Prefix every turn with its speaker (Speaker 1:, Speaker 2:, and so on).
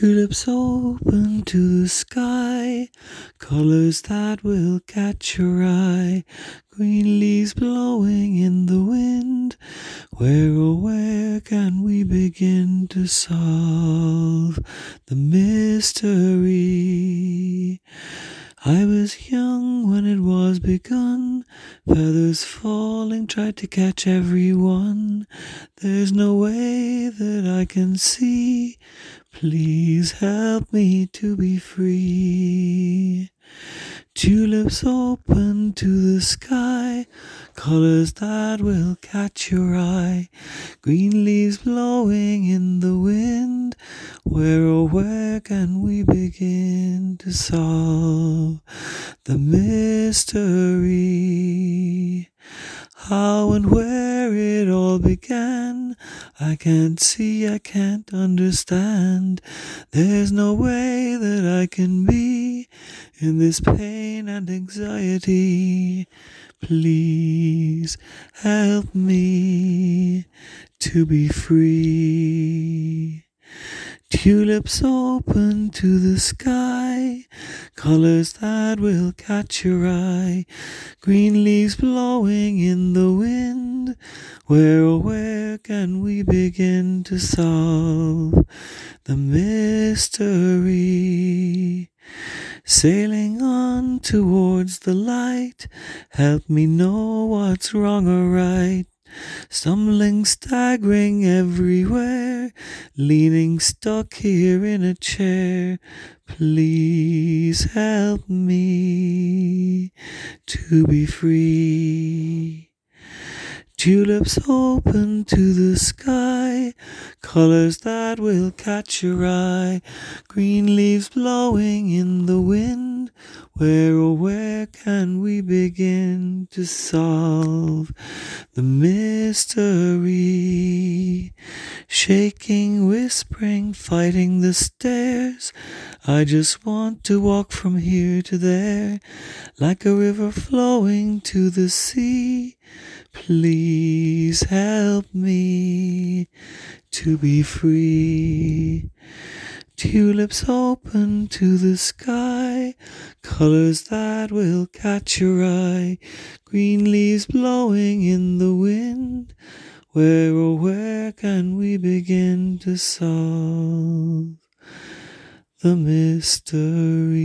Speaker 1: Tulips open to the sky, colors that will catch your eye. Green leaves blowing in the wind. Where oh where can we begin to solve the mystery? I was young when it was begun. Feathers falling, tried to catch everyone. There's no way that I can see. Please help me to be free. Tulips open to the sky, colors that will catch your eye. Green leaves blowing in the wind. Where oh where can we begin to solve the mystery? How and where it all began, I can't see, I can't understand. There's no way that I can be in this pain and anxiety. Please help me to be free. Tulips open to the sky, colors that will catch your eye. Green leaves blowing in the wind. Where, oh, where can we begin to solve the mystery? Sailing on towards the light, help me know what's wrong or right. Stumbling, staggering everywhere, leaning stuck here in a chair. Please help me to be free. Tulips open to the sky, colors that will catch your eye. Green leaves blowing in the wind. Where, oh, where can we begin to solve the mystery? Shaking, whispering, fighting the stairs. I just want to walk from here to there, like a river flowing to the sea. Please help me to be free. Tulips open to the sky, colors that will catch your eye. Green leaves blowing in the wind. Where, oh, where can we begin to solve the mystery?